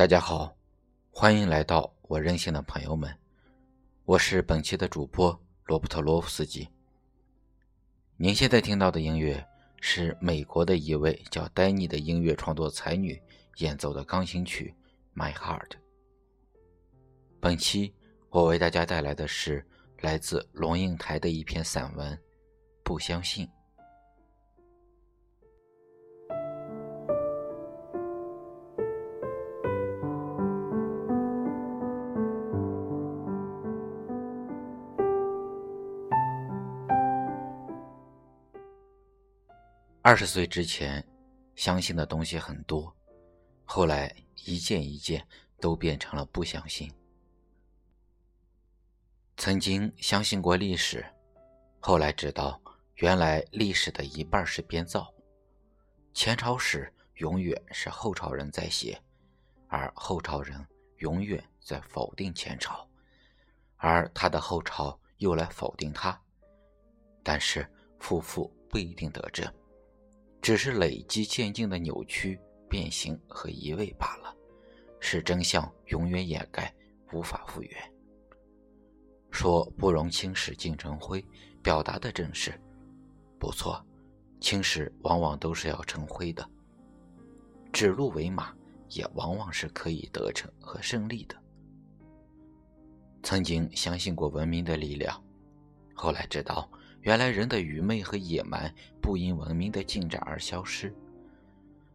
大家好，欢迎来到我任性的朋友们，我是本期的主播罗伯特罗夫斯基。您现在听到的音乐是美国的一位叫丹尼的音乐创作才女演奏的钢琴曲《My Heart》。本期我为大家带来的是来自龙应台的一篇散文《不相信》。二十岁之前，相信的东西很多，后来一件一件都变成了不相信。曾经相信过历史，后来知道原来历史的一半是编造。前朝史永远是后朝人在写，而后朝人永远在否定前朝，而他的后朝又来否定他。但是夫妇不一定得正。只是累积渐进的扭曲、变形和移位罢了，使真相永远掩盖，无法复原。说不容青史尽成灰，表达的正是，不错，青史往往都是要成灰的。指鹿为马，也往往是可以得逞和胜利的。曾经相信过文明的力量，后来知道。原来人的愚昧和野蛮不因文明的进展而消失，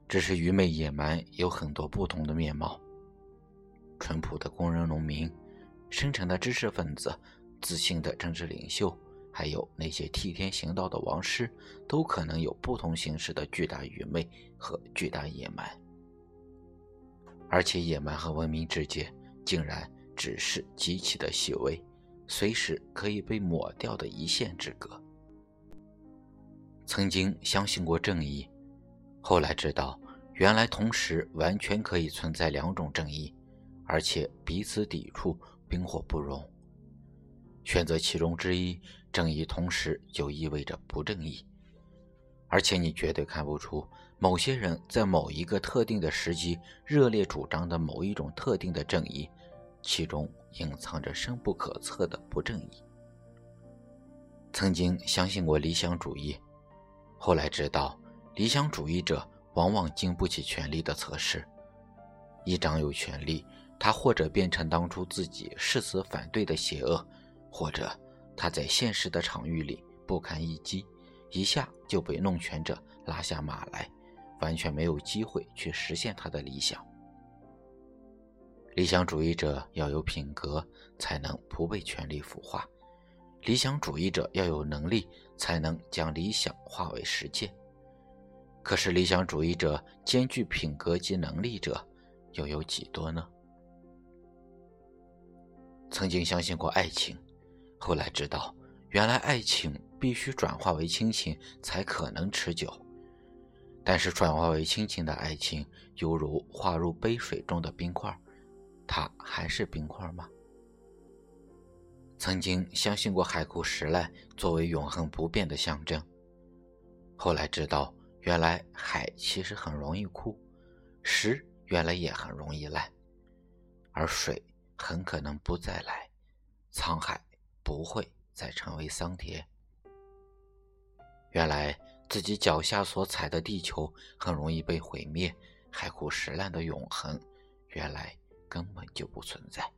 只是愚昧野蛮有很多不同的面貌。淳朴的工人农民，深沉的知识分子，自信的政治领袖，还有那些替天行道的王师，都可能有不同形式的巨大愚昧和巨大野蛮。而且野蛮和文明之间，竟然只是极其的细微。随时可以被抹掉的一线之隔。曾经相信过正义，后来知道，原来同时完全可以存在两种正义，而且彼此抵触，冰火不容。选择其中之一，正义同时就意味着不正义，而且你绝对看不出某些人在某一个特定的时机热烈主张的某一种特定的正义。其中隐藏着深不可测的不正义。曾经相信过理想主义，后来知道，理想主义者往往经不起权力的测试。一掌有权力，他或者变成当初自己誓死反对的邪恶，或者他在现实的场域里不堪一击，一下就被弄权者拉下马来，完全没有机会去实现他的理想。理想主义者要有品格，才能不被权力腐化；理想主义者要有能力，才能将理想化为实践。可是，理想主义者兼具品格及能力者又有几多呢？曾经相信过爱情，后来知道，原来爱情必须转化为亲情才可能持久。但是，转化为亲情的爱情，犹如化入杯水中的冰块。它还是冰块吗？曾经相信过海枯石烂作为永恒不变的象征，后来知道原来海其实很容易枯，石原来也很容易烂，而水很可能不再来，沧海不会再成为桑田。原来自己脚下所踩的地球很容易被毁灭，海枯石烂的永恒，原来。根本就不存在。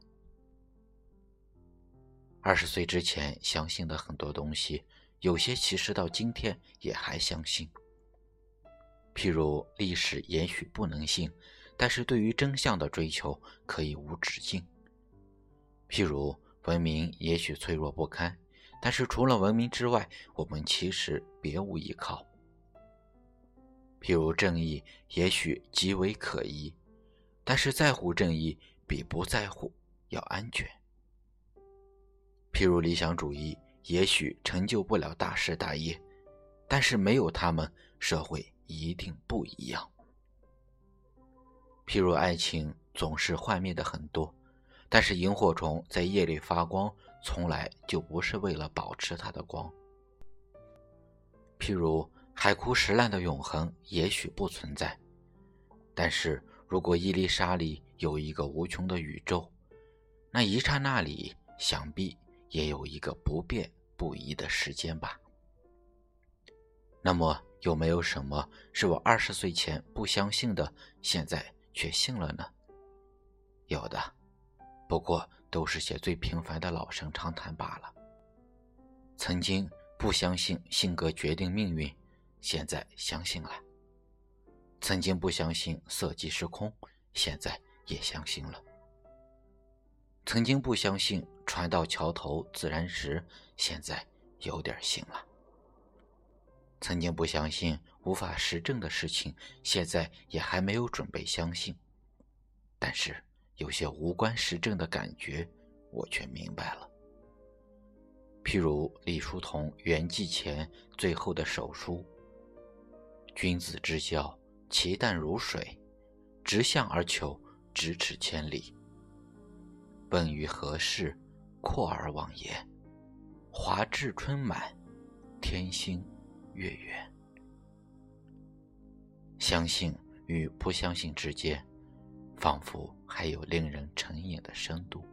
二十岁之前相信的很多东西，有些其实到今天也还相信。譬如历史也许不能信，但是对于真相的追求可以无止境。譬如文明也许脆弱不堪，但是除了文明之外，我们其实别无依靠。譬如正义也许极为可疑。但是在乎正义比不在乎要安全。譬如理想主义，也许成就不了大事大业，但是没有他们，社会一定不一样。譬如爱情总是幻灭的很多，但是萤火虫在夜里发光，从来就不是为了保持它的光。譬如海枯石烂的永恒，也许不存在，但是。如果伊丽莎里有一个无穷的宇宙，那一刹那里，想必也有一个不变不移的时间吧。那么，有没有什么是我二十岁前不相信的，现在却信了呢？有的，不过都是些最平凡的老生常谈罢了。曾经不相信性格决定命运，现在相信了；曾经不相信色即是空，现在也相信了；曾经不相信船到桥头自然直，现在有点信了；曾经不相信无法实证的事情，现在也还没有准备相信。但是有些无关实证的感觉，我却明白了。譬如李叔同圆寂前最后的手书：“君子之交，其淡如水，直向而求，咫尺千里。奔于何事，阔而忘言。华至春满，天星月圆。”相信与不相信之间，仿佛还有令人成瘾的深度。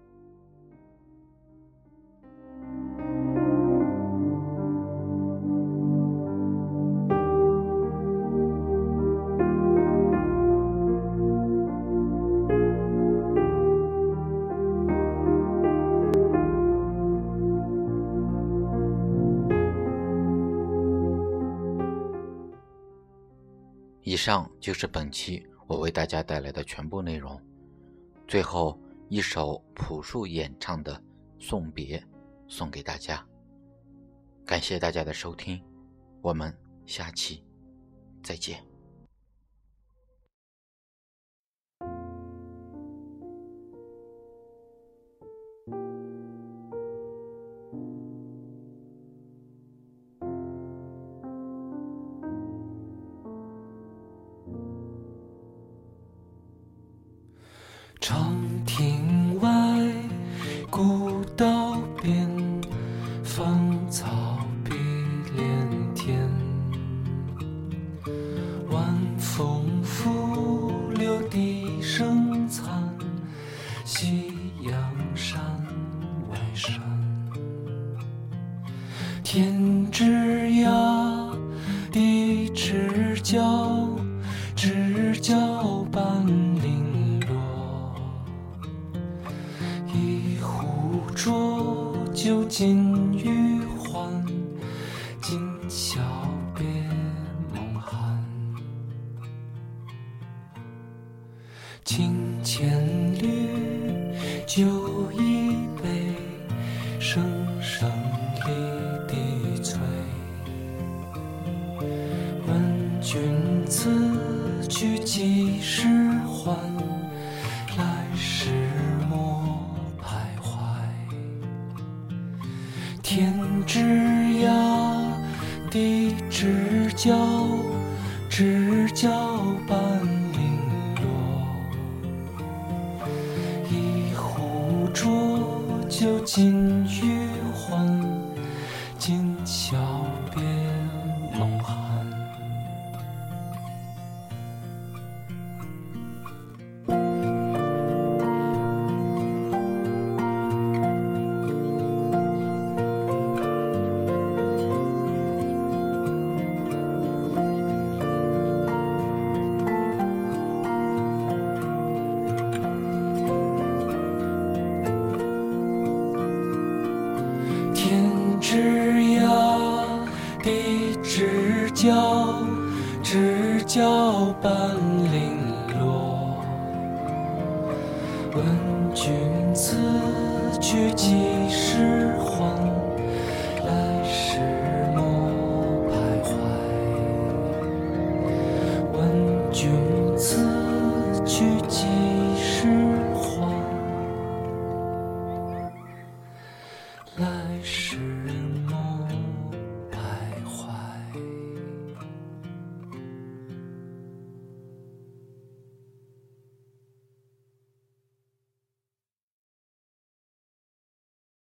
以上就是本期我为大家带来的全部内容。最后一首朴树演唱的《送别》送给大家，感谢大家的收听，我们下期再见。夕阳山外山。天之涯，地之角，知交半零落。一壶。浊酒尽余欢，今宵君此去几时还？来时莫徘徊。天之涯，地之角，知交半零落。一壶浊酒尽余欢，知交半零落。问君此去几时还？